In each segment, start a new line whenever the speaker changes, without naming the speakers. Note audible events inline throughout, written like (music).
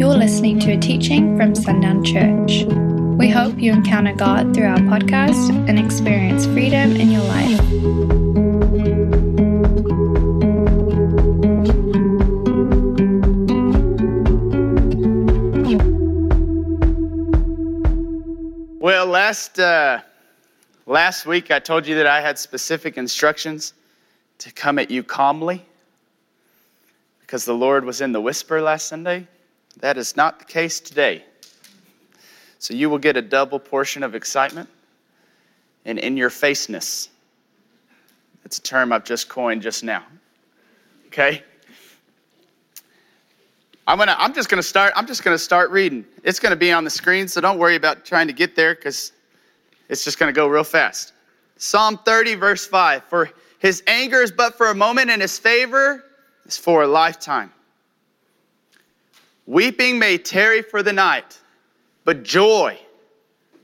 You're listening to a teaching from Sundown Church. We hope you encounter God through our podcast and experience freedom in your life.
Well, last uh, last week I told you that I had specific instructions to come at you calmly because the Lord was in the whisper last Sunday. That is not the case today. So you will get a double portion of excitement and in your faceness. It's a term I've just coined just now. Okay? I'm gonna I'm just gonna start I'm just gonna start reading. It's gonna be on the screen, so don't worry about trying to get there because it's just gonna go real fast. Psalm 30, verse 5. For his anger is but for a moment, and his favor is for a lifetime. Weeping may tarry for the night, but joy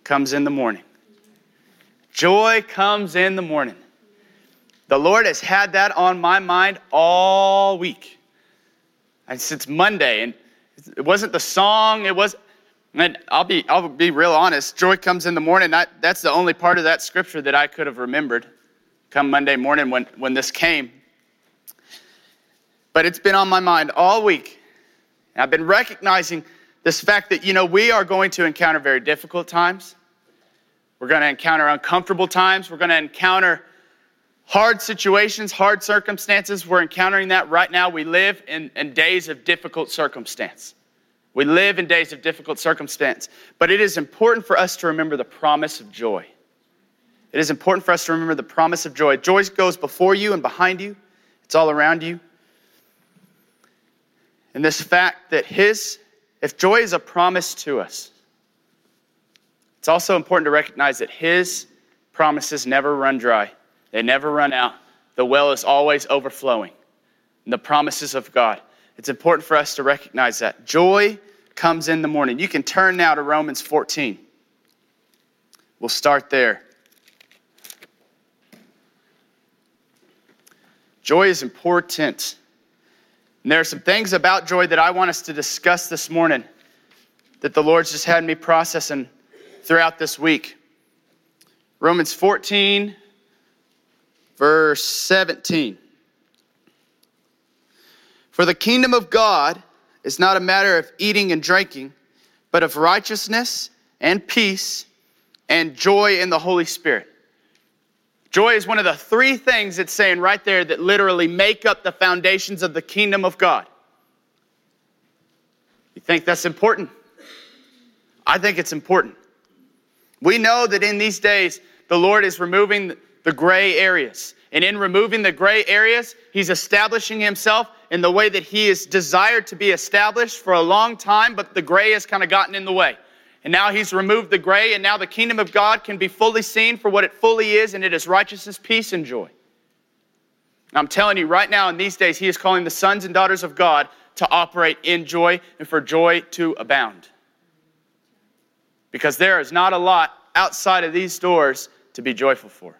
comes in the morning. Joy comes in the morning. The Lord has had that on my mind all week. And since Monday, and it wasn't the song, it was, and I'll be, I'll be real honest, joy comes in the morning. I, that's the only part of that scripture that I could have remembered come Monday morning when, when this came. But it's been on my mind all week. And I've been recognizing this fact that, you know, we are going to encounter very difficult times. We're going to encounter uncomfortable times. We're going to encounter hard situations, hard circumstances. We're encountering that right now. We live in, in days of difficult circumstance. We live in days of difficult circumstance. But it is important for us to remember the promise of joy. It is important for us to remember the promise of joy. Joy goes before you and behind you, it's all around you. And this fact that His, if joy is a promise to us, it's also important to recognize that His promises never run dry. They never run out. The well is always overflowing. And the promises of God. It's important for us to recognize that. Joy comes in the morning. You can turn now to Romans 14. We'll start there. Joy is important. And there are some things about joy that I want us to discuss this morning that the Lord's just had me processing throughout this week. Romans 14, verse 17. For the kingdom of God is not a matter of eating and drinking, but of righteousness and peace and joy in the Holy Spirit. Joy is one of the three things it's saying right there that literally make up the foundations of the kingdom of God. You think that's important? I think it's important. We know that in these days, the Lord is removing the gray areas. And in removing the gray areas, He's establishing Himself in the way that He is desired to be established for a long time, but the gray has kind of gotten in the way. And now He's removed the gray, and now the kingdom of God can be fully seen for what it fully is, and it is righteousness, peace, and joy. I'm telling you right now, in these days, He is calling the sons and daughters of God to operate in joy and for joy to abound. Because there is not a lot outside of these doors to be joyful for.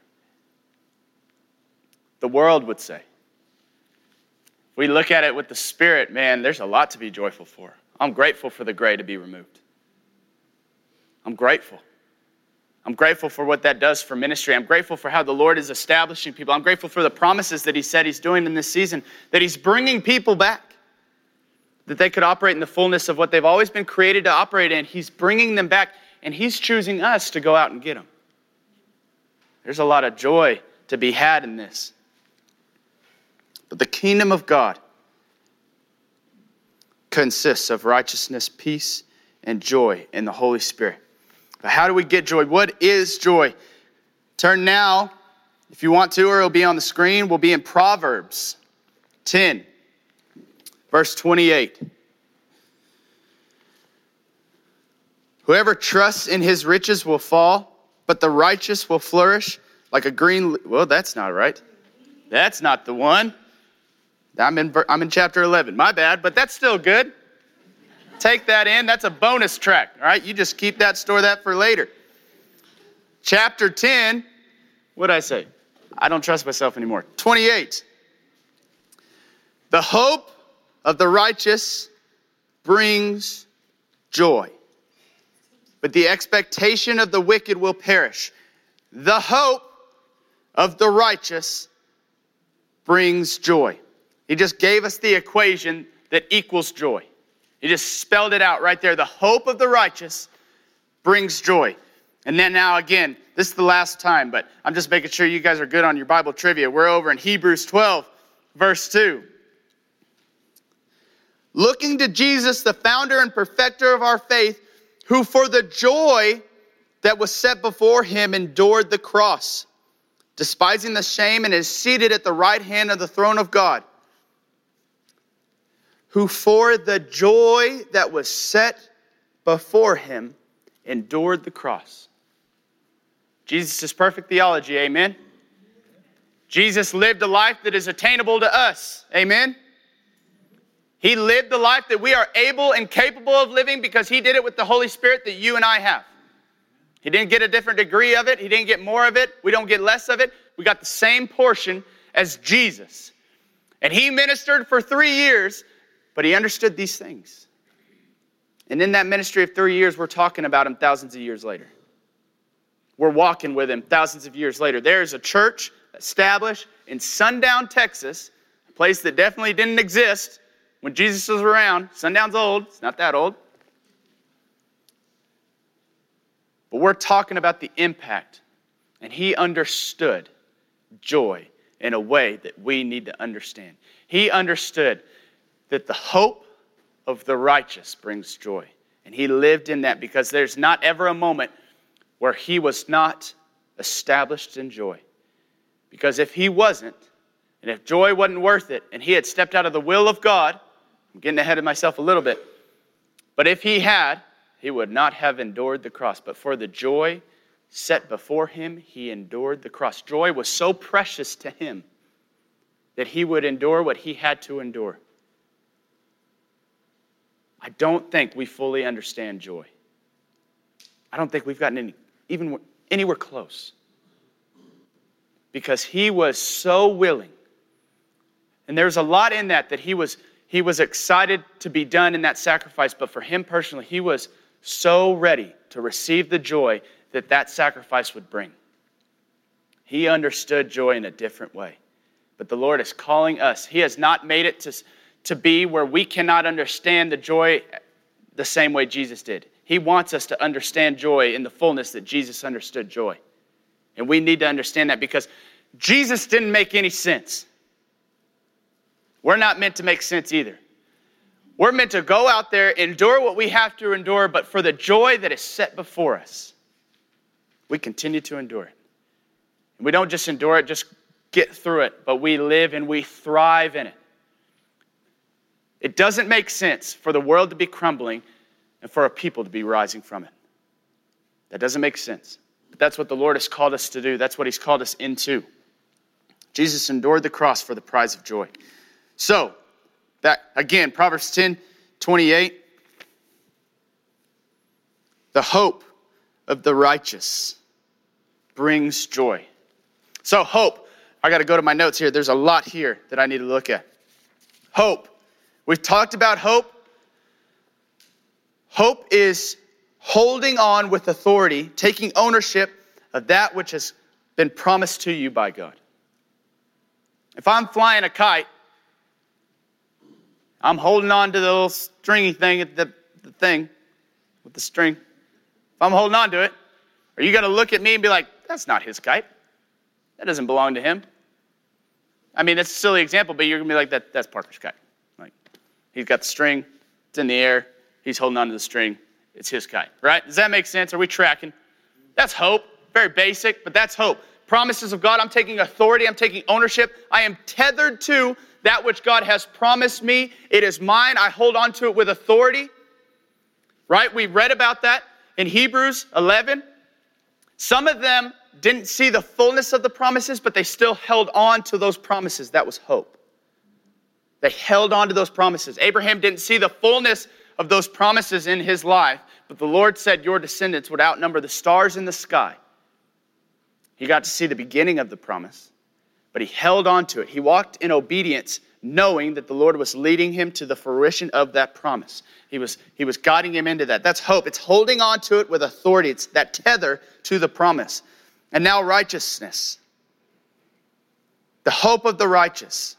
The world would say. If we look at it with the Spirit, man, there's a lot to be joyful for. I'm grateful for the gray to be removed. I'm grateful. I'm grateful for what that does for ministry. I'm grateful for how the Lord is establishing people. I'm grateful for the promises that He said He's doing in this season, that He's bringing people back, that they could operate in the fullness of what they've always been created to operate in. He's bringing them back, and He's choosing us to go out and get them. There's a lot of joy to be had in this. But the kingdom of God consists of righteousness, peace, and joy in the Holy Spirit. But how do we get joy? What is joy? Turn now, if you want to, or it'll be on the screen. We'll be in Proverbs 10, verse 28. Whoever trusts in his riches will fall, but the righteous will flourish like a green. Well, that's not right. That's not the one. I'm in, I'm in chapter 11. My bad, but that's still good. Take that in. That's a bonus track. All right, you just keep that, store that for later. Chapter 10, what did I say? I don't trust myself anymore. 28. The hope of the righteous brings joy. But the expectation of the wicked will perish. The hope of the righteous brings joy. He just gave us the equation that equals joy. He just spelled it out right there. The hope of the righteous brings joy. And then now again, this is the last time, but I'm just making sure you guys are good on your Bible trivia. We're over in Hebrews 12, verse 2. Looking to Jesus, the founder and perfecter of our faith, who for the joy that was set before him endured the cross, despising the shame, and is seated at the right hand of the throne of God. Who for the joy that was set before him endured the cross. Jesus' is perfect theology, amen. Jesus lived a life that is attainable to us, amen. He lived the life that we are able and capable of living because He did it with the Holy Spirit that you and I have. He didn't get a different degree of it, He didn't get more of it, we don't get less of it. We got the same portion as Jesus. And He ministered for three years, but He understood these things. And in that ministry of three years, we're talking about Him thousands of years later. We're walking with Him thousands of years later. There is a church established in Sundown, Texas, a place that definitely didn't exist when Jesus was around. Sundown's old, it's not that old. But we're talking about the impact. And he understood joy in a way that we need to understand. He understood that the hope of the righteous brings joy. And he lived in that because there's not ever a moment where he was not established in joy. Because if he wasn't, and if joy wasn't worth it, and he had stepped out of the will of God, I'm getting ahead of myself a little bit. But if he had, he would not have endured the cross. But for the joy set before him, he endured the cross. Joy was so precious to him that he would endure what he had to endure. I don't think we fully understand joy. I don't think we've gotten any, even anywhere close. Because he was so willing. And there's a lot in that that he was he was excited to be done in that sacrifice, but for him personally, he was so ready to receive the joy that that sacrifice would bring. He understood joy in a different way. But the Lord is calling us. He has not made it to, to be where we cannot understand the joy the same way Jesus did. He wants us to understand joy in the fullness that Jesus understood joy. And we need to understand that because Jesus didn't make any sense. We're not meant to make sense either. We're meant to go out there, endure what we have to endure, but for the joy that is set before us, we continue to endure it. And we don't just endure it, just get through it, but we live and we thrive in it. It doesn't make sense for the world to be crumbling and for a people to be rising from it. That doesn't make sense. But that's what the Lord has called us to do, that's what He's called us into. Jesus endured the cross for the prize of joy. So, that again, Proverbs 10 28. The hope of the righteous brings joy. So, hope. I got to go to my notes here. There's a lot here that I need to look at. Hope. We've talked about hope. Hope is holding on with authority, taking ownership of that which has been promised to you by God. If I'm flying a kite I'm holding on to the little stringy thing the, the thing with the string. If I'm holding on to it, are you going to look at me and be like, that's not his kite? That doesn't belong to him. I mean, that's a silly example, but you're going to be like, that, that's Parker's kite. He's got the string, it's in the air, he's holding on to the string, it's his kite, right? Does that make sense? Are we tracking? That's hope. Very basic, but that's hope. Promises of God, I'm taking authority, I'm taking ownership, I am tethered to that which God has promised me. It is mine. I hold on to it with authority. Right? We read about that in Hebrews 11. Some of them didn't see the fullness of the promises, but they still held on to those promises. That was hope. They held on to those promises. Abraham didn't see the fullness of those promises in his life, but the Lord said, Your descendants would outnumber the stars in the sky. He got to see the beginning of the promise but he held on to it. He walked in obedience, knowing that the Lord was leading him to the fruition of that promise. He was, he was guiding him into that. That's hope. It's holding on to it with authority. It's that tether to the promise. And now righteousness. The hope of the righteous.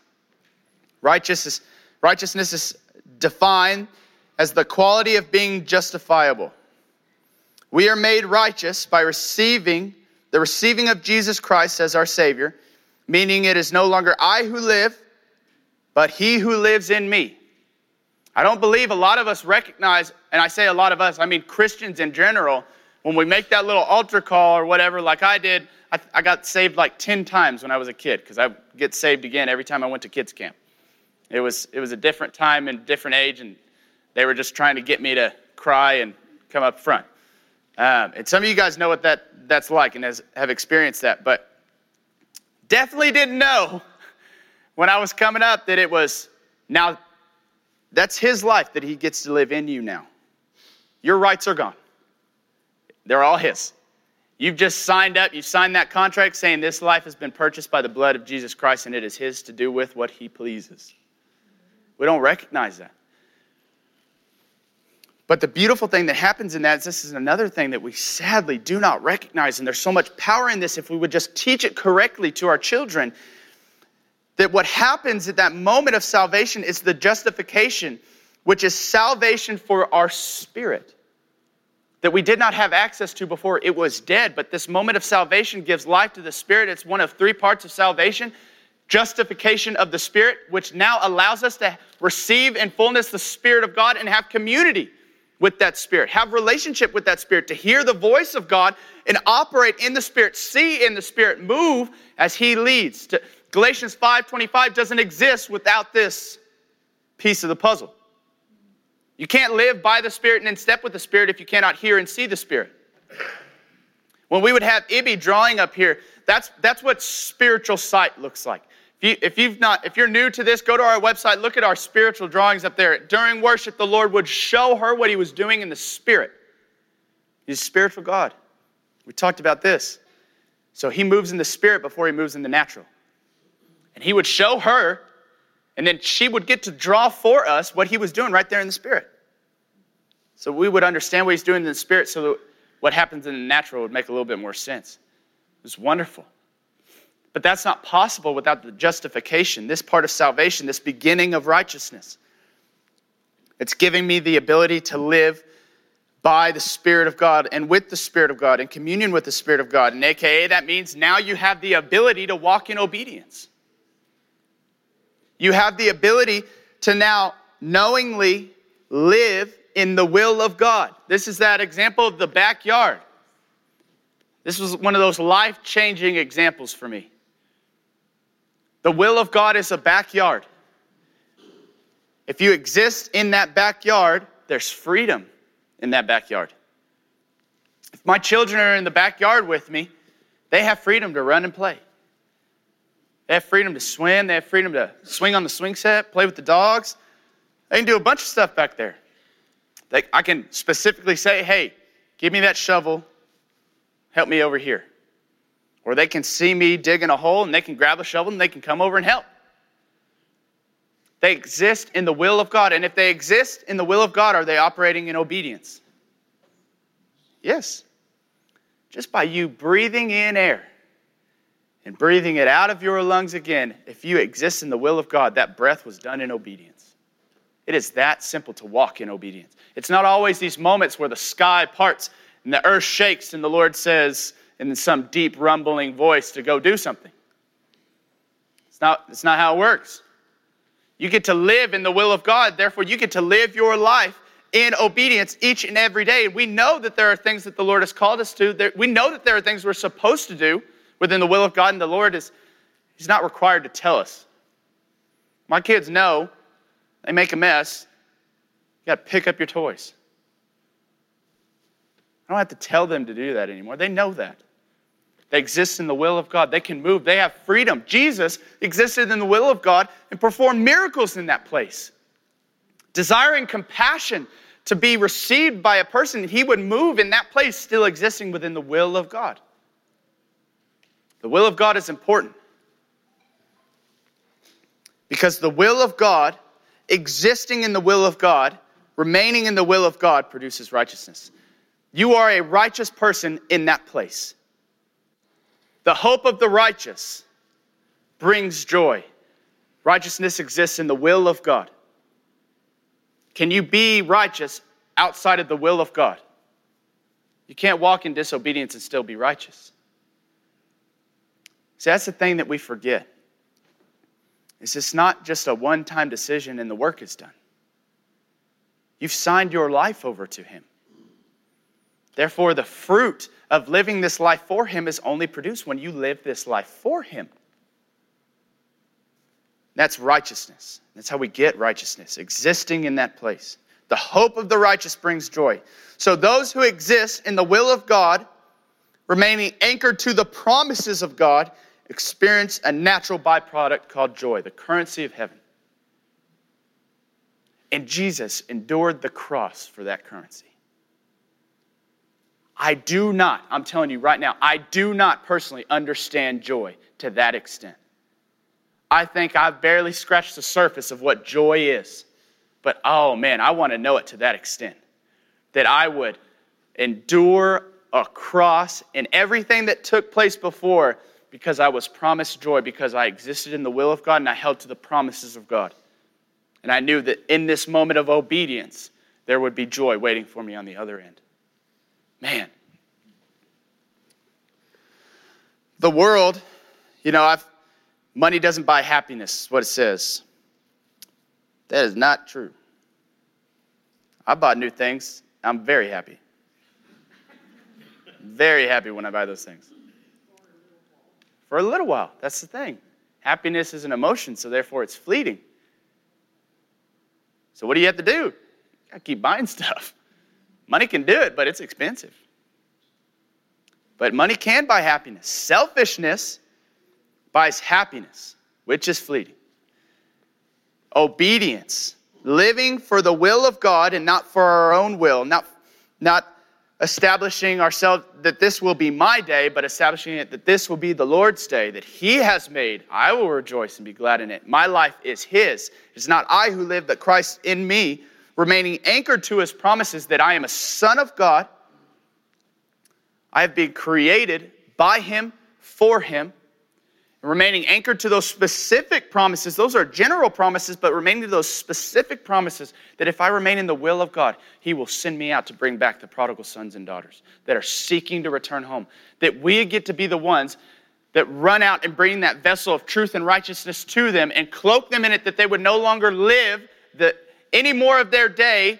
Righteousness, righteousness is defined as the quality of being justifiable. We are made righteous by receiving the receiving of Jesus Christ as our Savior, meaning it is no longer I who live, but He who lives in me. I don't believe a lot of us recognize, and I say a lot of us, I mean Christians in general, when we make that little altar call or whatever, like I did, I, I got saved like 10 times when I was a kid because I get saved again every time I went to kids' camp. It was, it was a different time and different age, and they were just trying to get me to cry and come up front. Um, and some of you guys know what that, that's like and has, have experienced that, but definitely didn't know (laughs) when I was coming up that it was now that's his life that he gets to live in you now. Your rights are gone, they're all his. You've just signed up, you've signed that contract saying this life has been purchased by the blood of Jesus Christ and it is his to do with what he pleases. We don't recognize that. But the beautiful thing that happens in that is this is another thing that we sadly do not recognize. And there's so much power in this if we would just teach it correctly to our children. That what happens at that moment of salvation is the justification, which is salvation for our spirit that we did not have access to before it was dead. But this moment of salvation gives life to the spirit. It's one of three parts of salvation justification of the spirit, which now allows us to receive in fullness the spirit of God and have community with that spirit, have relationship with that spirit, to hear the voice of God and operate in the spirit, see in the spirit, move as he leads. To, Galatians 5:25 doesn't exist without this piece of the puzzle. You can't live by the spirit and in step with the spirit if you cannot hear and see the spirit. When we would have Ibby drawing up here, that's, that's what spiritual sight looks like. If, you, if, you've not, if you're new to this, go to our website, look at our spiritual drawings up there. During worship, the Lord would show her what he was doing in the spirit. He's a spiritual God. We talked about this. So he moves in the spirit before he moves in the natural. And he would show her, and then she would get to draw for us what he was doing right there in the spirit. So we would understand what he's doing in the spirit so what happens in the natural would make a little bit more sense. Was wonderful. But that's not possible without the justification, this part of salvation, this beginning of righteousness. It's giving me the ability to live by the Spirit of God and with the Spirit of God in communion with the Spirit of God. And AKA, that means now you have the ability to walk in obedience. You have the ability to now knowingly live in the will of God. This is that example of the backyard. This was one of those life changing examples for me. The will of God is a backyard. If you exist in that backyard, there's freedom in that backyard. If my children are in the backyard with me, they have freedom to run and play. They have freedom to swim. They have freedom to swing on the swing set, play with the dogs. They can do a bunch of stuff back there. They, I can specifically say, hey, give me that shovel, help me over here. Or they can see me digging a hole and they can grab a shovel and they can come over and help. They exist in the will of God. And if they exist in the will of God, are they operating in obedience? Yes. Just by you breathing in air and breathing it out of your lungs again, if you exist in the will of God, that breath was done in obedience. It is that simple to walk in obedience. It's not always these moments where the sky parts and the earth shakes and the Lord says, in some deep rumbling voice to go do something. It's not, it's not how it works. You get to live in the will of God, therefore, you get to live your life in obedience each and every day. We know that there are things that the Lord has called us to. We know that there are things we're supposed to do within the will of God, and the Lord is He's not required to tell us. My kids know they make a mess. You got to pick up your toys. I don't have to tell them to do that anymore. They know that. They exist in the will of God. They can move. They have freedom. Jesus existed in the will of God and performed miracles in that place. Desiring compassion to be received by a person, he would move in that place, still existing within the will of God. The will of God is important. Because the will of God, existing in the will of God, remaining in the will of God, produces righteousness. You are a righteous person in that place. The hope of the righteous brings joy. Righteousness exists in the will of God. Can you be righteous outside of the will of God? You can't walk in disobedience and still be righteous. See, that's the thing that we forget. It's not just a one time decision and the work is done. You've signed your life over to Him. Therefore, the fruit of living this life for Him is only produced when you live this life for Him. That's righteousness. That's how we get righteousness, existing in that place. The hope of the righteous brings joy. So, those who exist in the will of God, remaining anchored to the promises of God, experience a natural byproduct called joy, the currency of heaven. And Jesus endured the cross for that currency. I do not, I'm telling you right now, I do not personally understand joy to that extent. I think I've barely scratched the surface of what joy is. But oh man, I want to know it to that extent. That I would endure a cross and everything that took place before because I was promised joy, because I existed in the will of God and I held to the promises of God. And I knew that in this moment of obedience, there would be joy waiting for me on the other end. Man. The world, you know, I've, money doesn't buy happiness, what it says. That is not true. I bought new things. I'm very happy. very happy when I buy those things. For a little while. That's the thing. Happiness is an emotion, so therefore it's fleeting. So what do you have to do? Gotta keep buying (laughs) stuff. Money can do it, but it's expensive. But money can buy happiness. Selfishness buys happiness, which is fleeting. Obedience, living for the will of God and not for our own will, not, not establishing ourselves that this will be my day, but establishing it that this will be the Lord's day, that He has made. I will rejoice and be glad in it. My life is His. It's not I who live, but Christ in me, remaining anchored to His promises that I am a son of God. I have been created by Him, for Him, And remaining anchored to those specific promises. Those are general promises, but remaining to those specific promises that if I remain in the will of God, He will send me out to bring back the prodigal sons and daughters that are seeking to return home. That we get to be the ones that run out and bring that vessel of truth and righteousness to them and cloak them in it, that they would no longer live the, any more of their day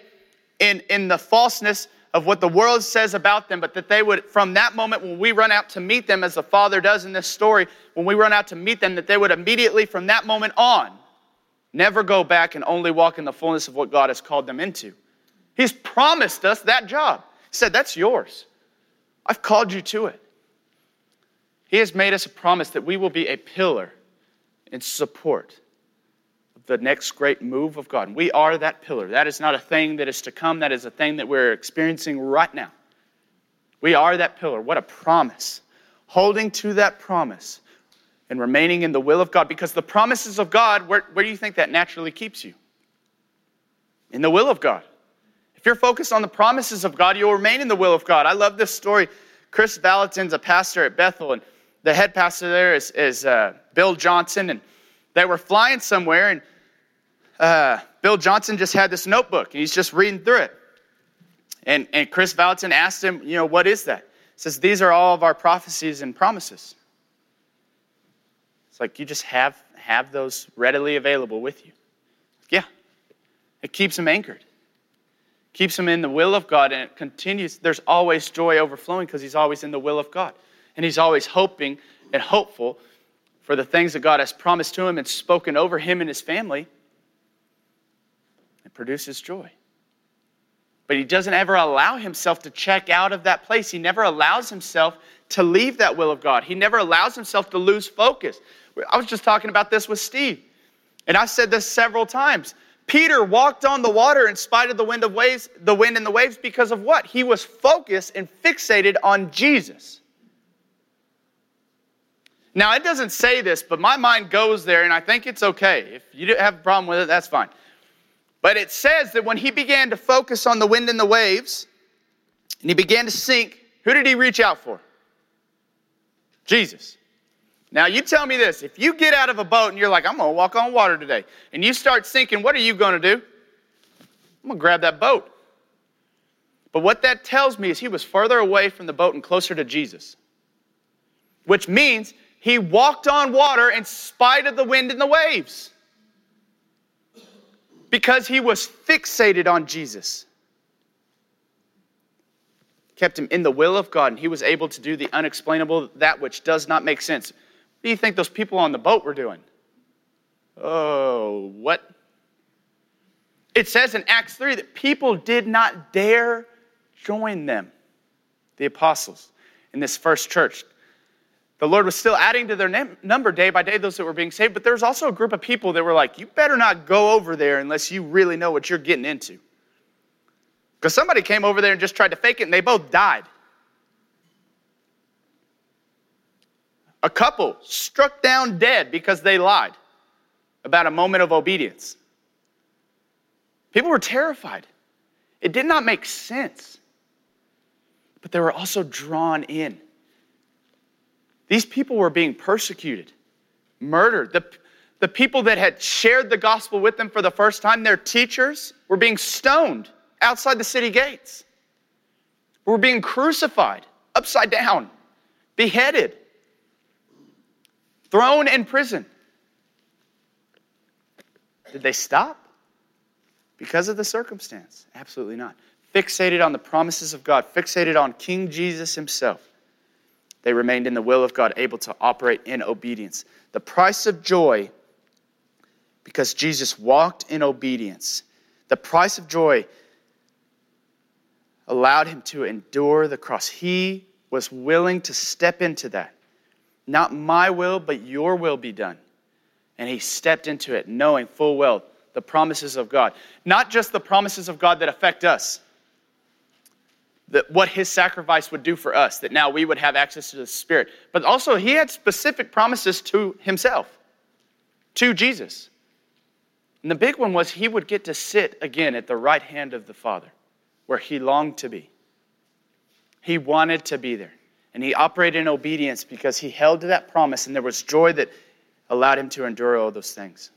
in, in the falseness of what the world says about them, but that they would, from that moment when we run out to meet them, as the Father does in this story, when we run out to meet them, that they would immediately, from that moment on, never go back and only walk in the fullness of what God has called them into. He's promised us that job. He said, That's yours. I've called you to it. He has made us a promise that we will be a pillar in support the next great move of God. We are that pillar. That is not a thing that is to come, that is a thing that we're experiencing right now. We are that pillar. What a promise. Holding to that promise and remaining in the will of God. Because the promises of God, where, where do you think that naturally keeps you? In the will of God. If you're focused on the promises of God, you'll remain in the will of God. I love this story. Kris Vallotton's a pastor at Bethel, and the head pastor there is, is uh, Bill Johnson. And they were flying somewhere, and uh, Bill Johnson just had this notebook and he's just reading through it. And, and Kris Vallotton asked him, you know, what is that? He says, these are all of our prophecies and promises. It's like you just have, have those readily available with you. Yeah. It keeps him anchored. Keeps him in the will of God and it continues. There's always joy overflowing because he's always in the will of God. And he's always hoping and hopeful for the things that God has promised to him and spoken over him and his family produces joy. But he doesn't ever allow himself to check out of that place. He never allows himself to leave that will of God. He never allows himself to lose focus. I was just talking about this with Steve, and I've said this several times. Peter walked on the water in spite of the wind of waves, the wind and the waves because of what? He was focused and fixated on Jesus. Now, it doesn't say this, but my mind goes there, and I think it's okay. If you have a problem with it, that's fine. But it says that when he began to focus on the wind and the waves, and he began to sink, who did he reach out for? Jesus. Now, you tell me this if you get out of a boat and you're like, I'm going to walk on water today, and you start sinking, what are you going to do? I'm going to grab that boat. But what that tells me is he was further away from the boat and closer to Jesus, which means he walked on water in spite of the wind and the waves because he was fixated on Jesus. Kept him in the will of God, and he was able to do the unexplainable, that which does not make sense. What do you think those people on the boat were doing? Oh, what? It says in Acts 3 that people did not dare join them, the apostles, in this first church. The Lord was still adding to their number day by day those that were being saved, but there was also a group of people that were like, you better not go over there unless you really know what you're getting into. Because somebody came over there and just tried to fake it, and they both died. A couple struck down dead because they lied about a moment of obedience. People were terrified. It did not make sense. But they were also drawn in. These people were being persecuted, murdered. The, the people that had shared the gospel with them for the first time, their teachers, were being stoned outside the city gates, were being crucified upside down, beheaded thrown in prison. Did they stop? Because of the circumstance? Absolutely not. Fixated on the promises of God, fixated on King Jesus himself. They remained in the will of God, able to operate in obedience. The price of joy, because Jesus walked in obedience, the price of joy allowed him to endure the cross. He was willing to step into that. Not my will, but your will be done. And he stepped into it, knowing full well the promises of God. Not just the promises of God that affect us, that what his sacrifice would do for us, that now we would have access to the Spirit, but also he had specific promises to himself, to Jesus. And the big one was he would get to sit again at the right hand of the Father, where he longed to be. He wanted to be there. And he operated in obedience because he held to that promise, and there was joy that allowed him to endure all those things.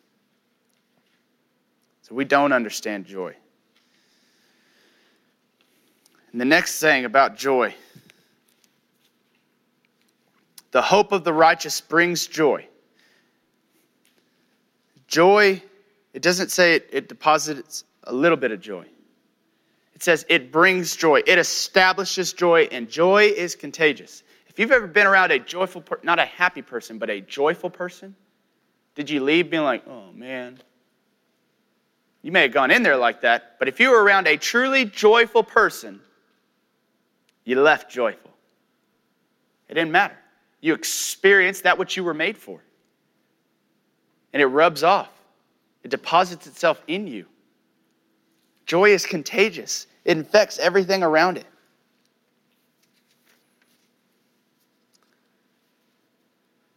So we don't understand joy. And the next thing about joy the hope of the righteous brings joy. Joy, it doesn't say it, it deposits a little bit of joy. It says it brings joy, it establishes joy, and joy is contagious. If you've ever been around a joyful, not a happy person, but a joyful person, did you leave being like, oh man? You may have gone in there like that, but if you were around a truly joyful person, you left joyful. It didn't matter. You experienced that which you were made for. And it rubs off, it deposits itself in you. Joy is contagious. It infects everything around it.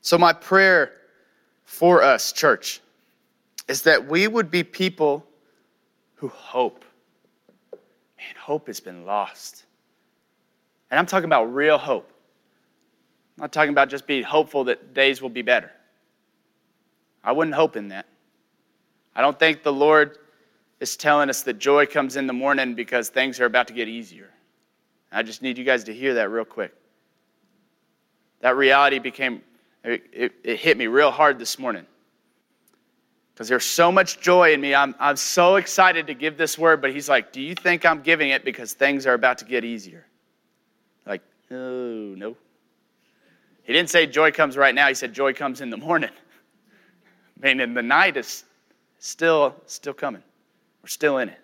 So, my prayer for us, church, is that we would be people who hope. Man, hope has been lost. And I'm talking about real hope. I'm not talking about just being hopeful that days will be better. I wouldn't hope in that. I don't think the Lord is telling us that joy comes in the morning because things are about to get easier. I just need you guys to hear that real quick. That reality became, it, it, it hit me real hard this morning. Because there's so much joy in me. I'm, I'm so excited to give this word, but he's like, Do you think I'm giving it because things are about to get easier? Oh, no. He didn't say joy comes right now. He said joy comes in the morning. Meaning the night is still, still coming. We're still in it.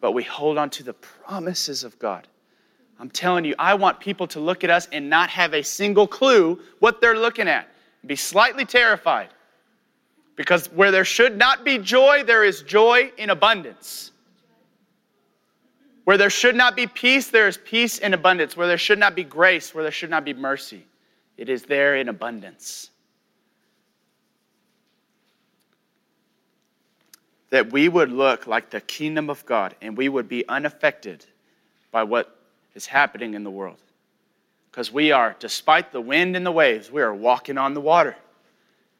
But we hold on to the promises of God. I'm telling you, I want people to look at us and not have a single clue what they're looking at. Be slightly terrified. Because where there should not be joy, there is joy in abundance. Where there should not be peace, there is peace in abundance. Where there should not be grace, where there should not be mercy, it is there in abundance. That we would look like the kingdom of God and we would be unaffected by what is happening in the world. Because we are, despite the wind and the waves, we are walking on the water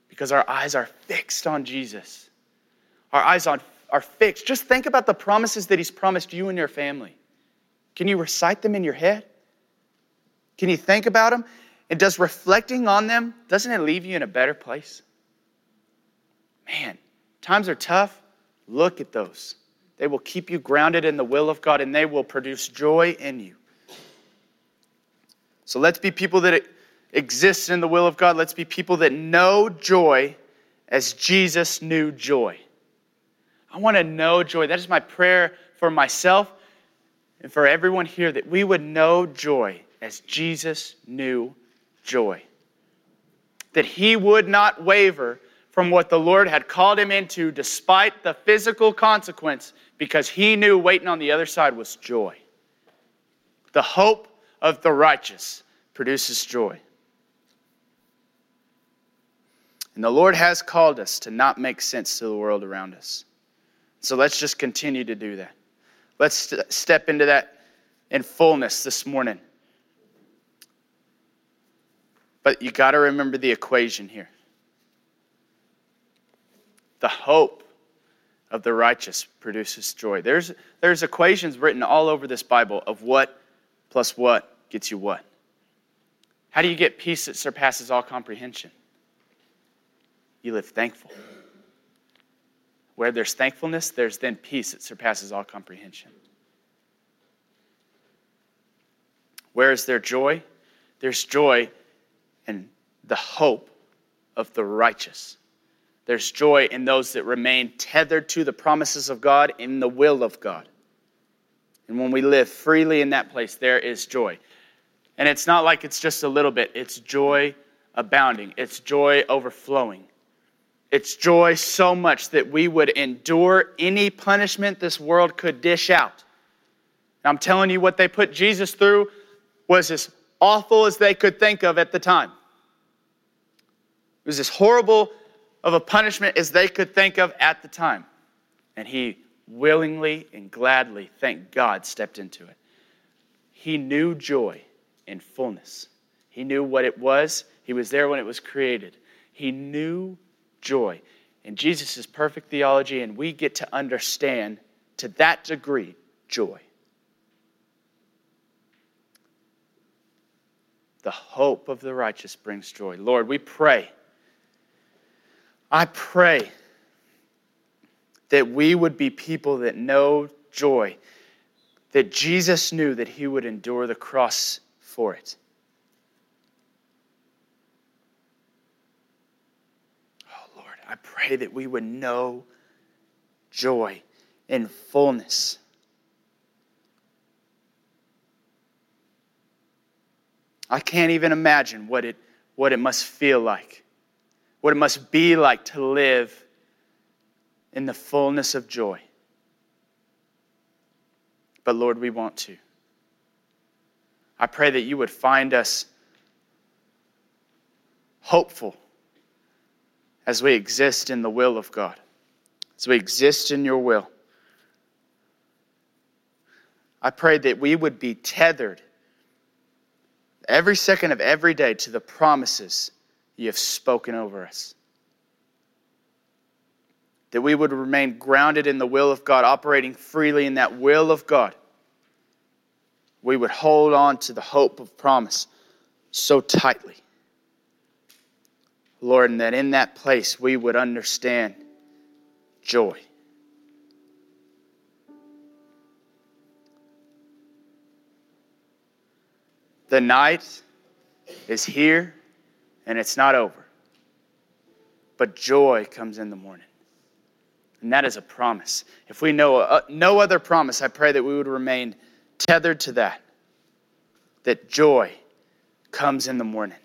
because our eyes are fixed on Jesus. Our eyes on, are fixed. Just think about the promises that He's promised you and your family. Can you recite them in your head? Can you think about them? And does reflecting on them, doesn't it leave you in a better place? Man, times are tough. Look at those. They will keep you grounded in the will of God and they will produce joy in you. So let's be people that exist in the will of God. Let's be people that know joy as Jesus knew joy. I want to know joy. That is my prayer for myself and for everyone here that we would know joy as Jesus knew joy. That he would not waver from what the Lord had called him into despite the physical consequence because he knew waiting on the other side was joy. The hope of the righteous produces joy. And the Lord has called us to not make sense to the world around us. So let's just continue to do that. Let's st- step into that in fullness this morning. But you got to remember the equation here. The hope of the righteous produces joy. There's, there's equations written all over this Bible of what plus what gets you what. How do you get peace that surpasses all comprehension? You live thankful. Where there's thankfulness, there's then peace that surpasses all comprehension. Where is there joy? There's joy and the hope of the righteous. There's joy in those that remain tethered to the promises of God in the will of God. And when we live freely in that place, there is joy. And it's not like it's just a little bit, it's joy abounding, it's joy overflowing. It's joy so much that we would endure any punishment this world could dish out. I'm telling you, what they put Jesus through was as awful as they could think of at the time. It was as horrible of a punishment as they could think of at the time. And he willingly and gladly, thank God, stepped into it. He knew joy in fullness. He knew what it was. He was there when it was created. He knew joy. And Jesus is perfect theology, and we get to understand to that degree joy. The hope of the righteous brings joy. Lord, we pray. I pray that we would be people that know joy, that Jesus knew that he would endure the cross for it. I pray that we would know joy in fullness. I can't even imagine what it, what it must feel like, what it must be like to live in the fullness of joy. But Lord, we want to. I pray that you would find us hopeful as we exist in the will of God, as we exist in your will. I pray that we would be tethered every second of every day to the promises you have spoken over us. That we would remain grounded in the will of God, operating freely in that will of God. We would hold on to the hope of promise so tightly. Lord, and that in that place we would understand joy. The night is here and it's not over. But joy comes in the morning. And that is a promise. If we know uh, no other promise, I pray that we would remain tethered to that. That joy comes in the morning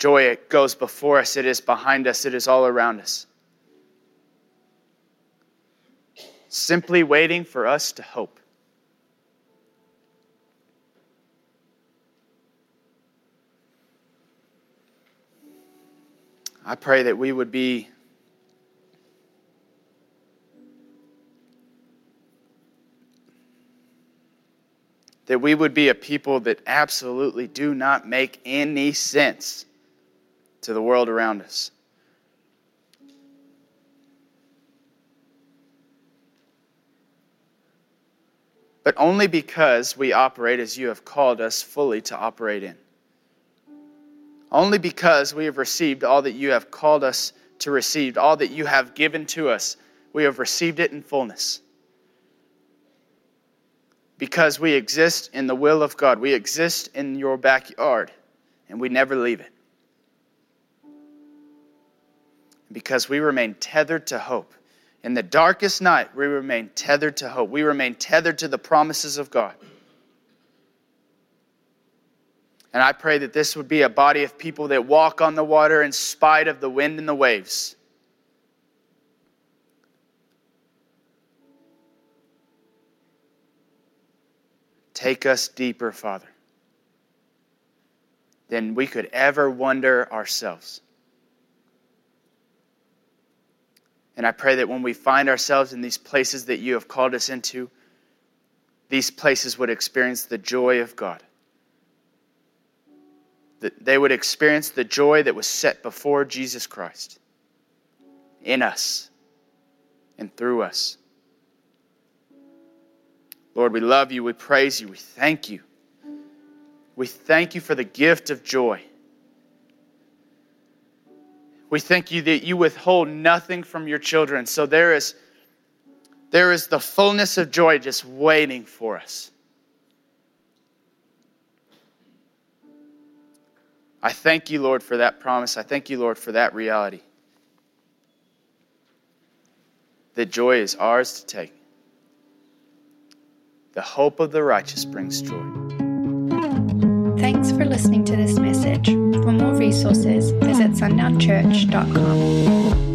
joy. It goes before us, it is behind us, it is all around us. Simply waiting for us to hope. I pray that we would be that we would be a people that absolutely do not make any sense to the world around us. But only because we operate as you have called us fully to operate in. Only because we have received all that you have called us to receive, all that you have given to us, we have received it in fullness because we exist in the will of God. We exist in your backyard and we never leave it. Because we remain tethered to hope. In the darkest night, we remain tethered to hope. We remain tethered to the promises of God. And I pray that this would be a body of people that walk on the water in spite of the wind and the waves. Take us deeper, Father, than we could ever wonder ourselves. And I pray that when we find ourselves in these places that you have called us into, these places would experience the joy of God. That they would experience the joy that was set before Jesus Christ in us and through us. Lord, we love you. We praise you. We thank you. We thank you for the gift of joy. We thank you that you withhold nothing from your children. So there is, there is the fullness of joy just waiting for us. I thank you, Lord, for that promise. I thank you, Lord, for that reality. That joy is ours to take. The hope of the righteous brings joy.
Thanks for listening to this message. For more resources, visit sundownchurch.com.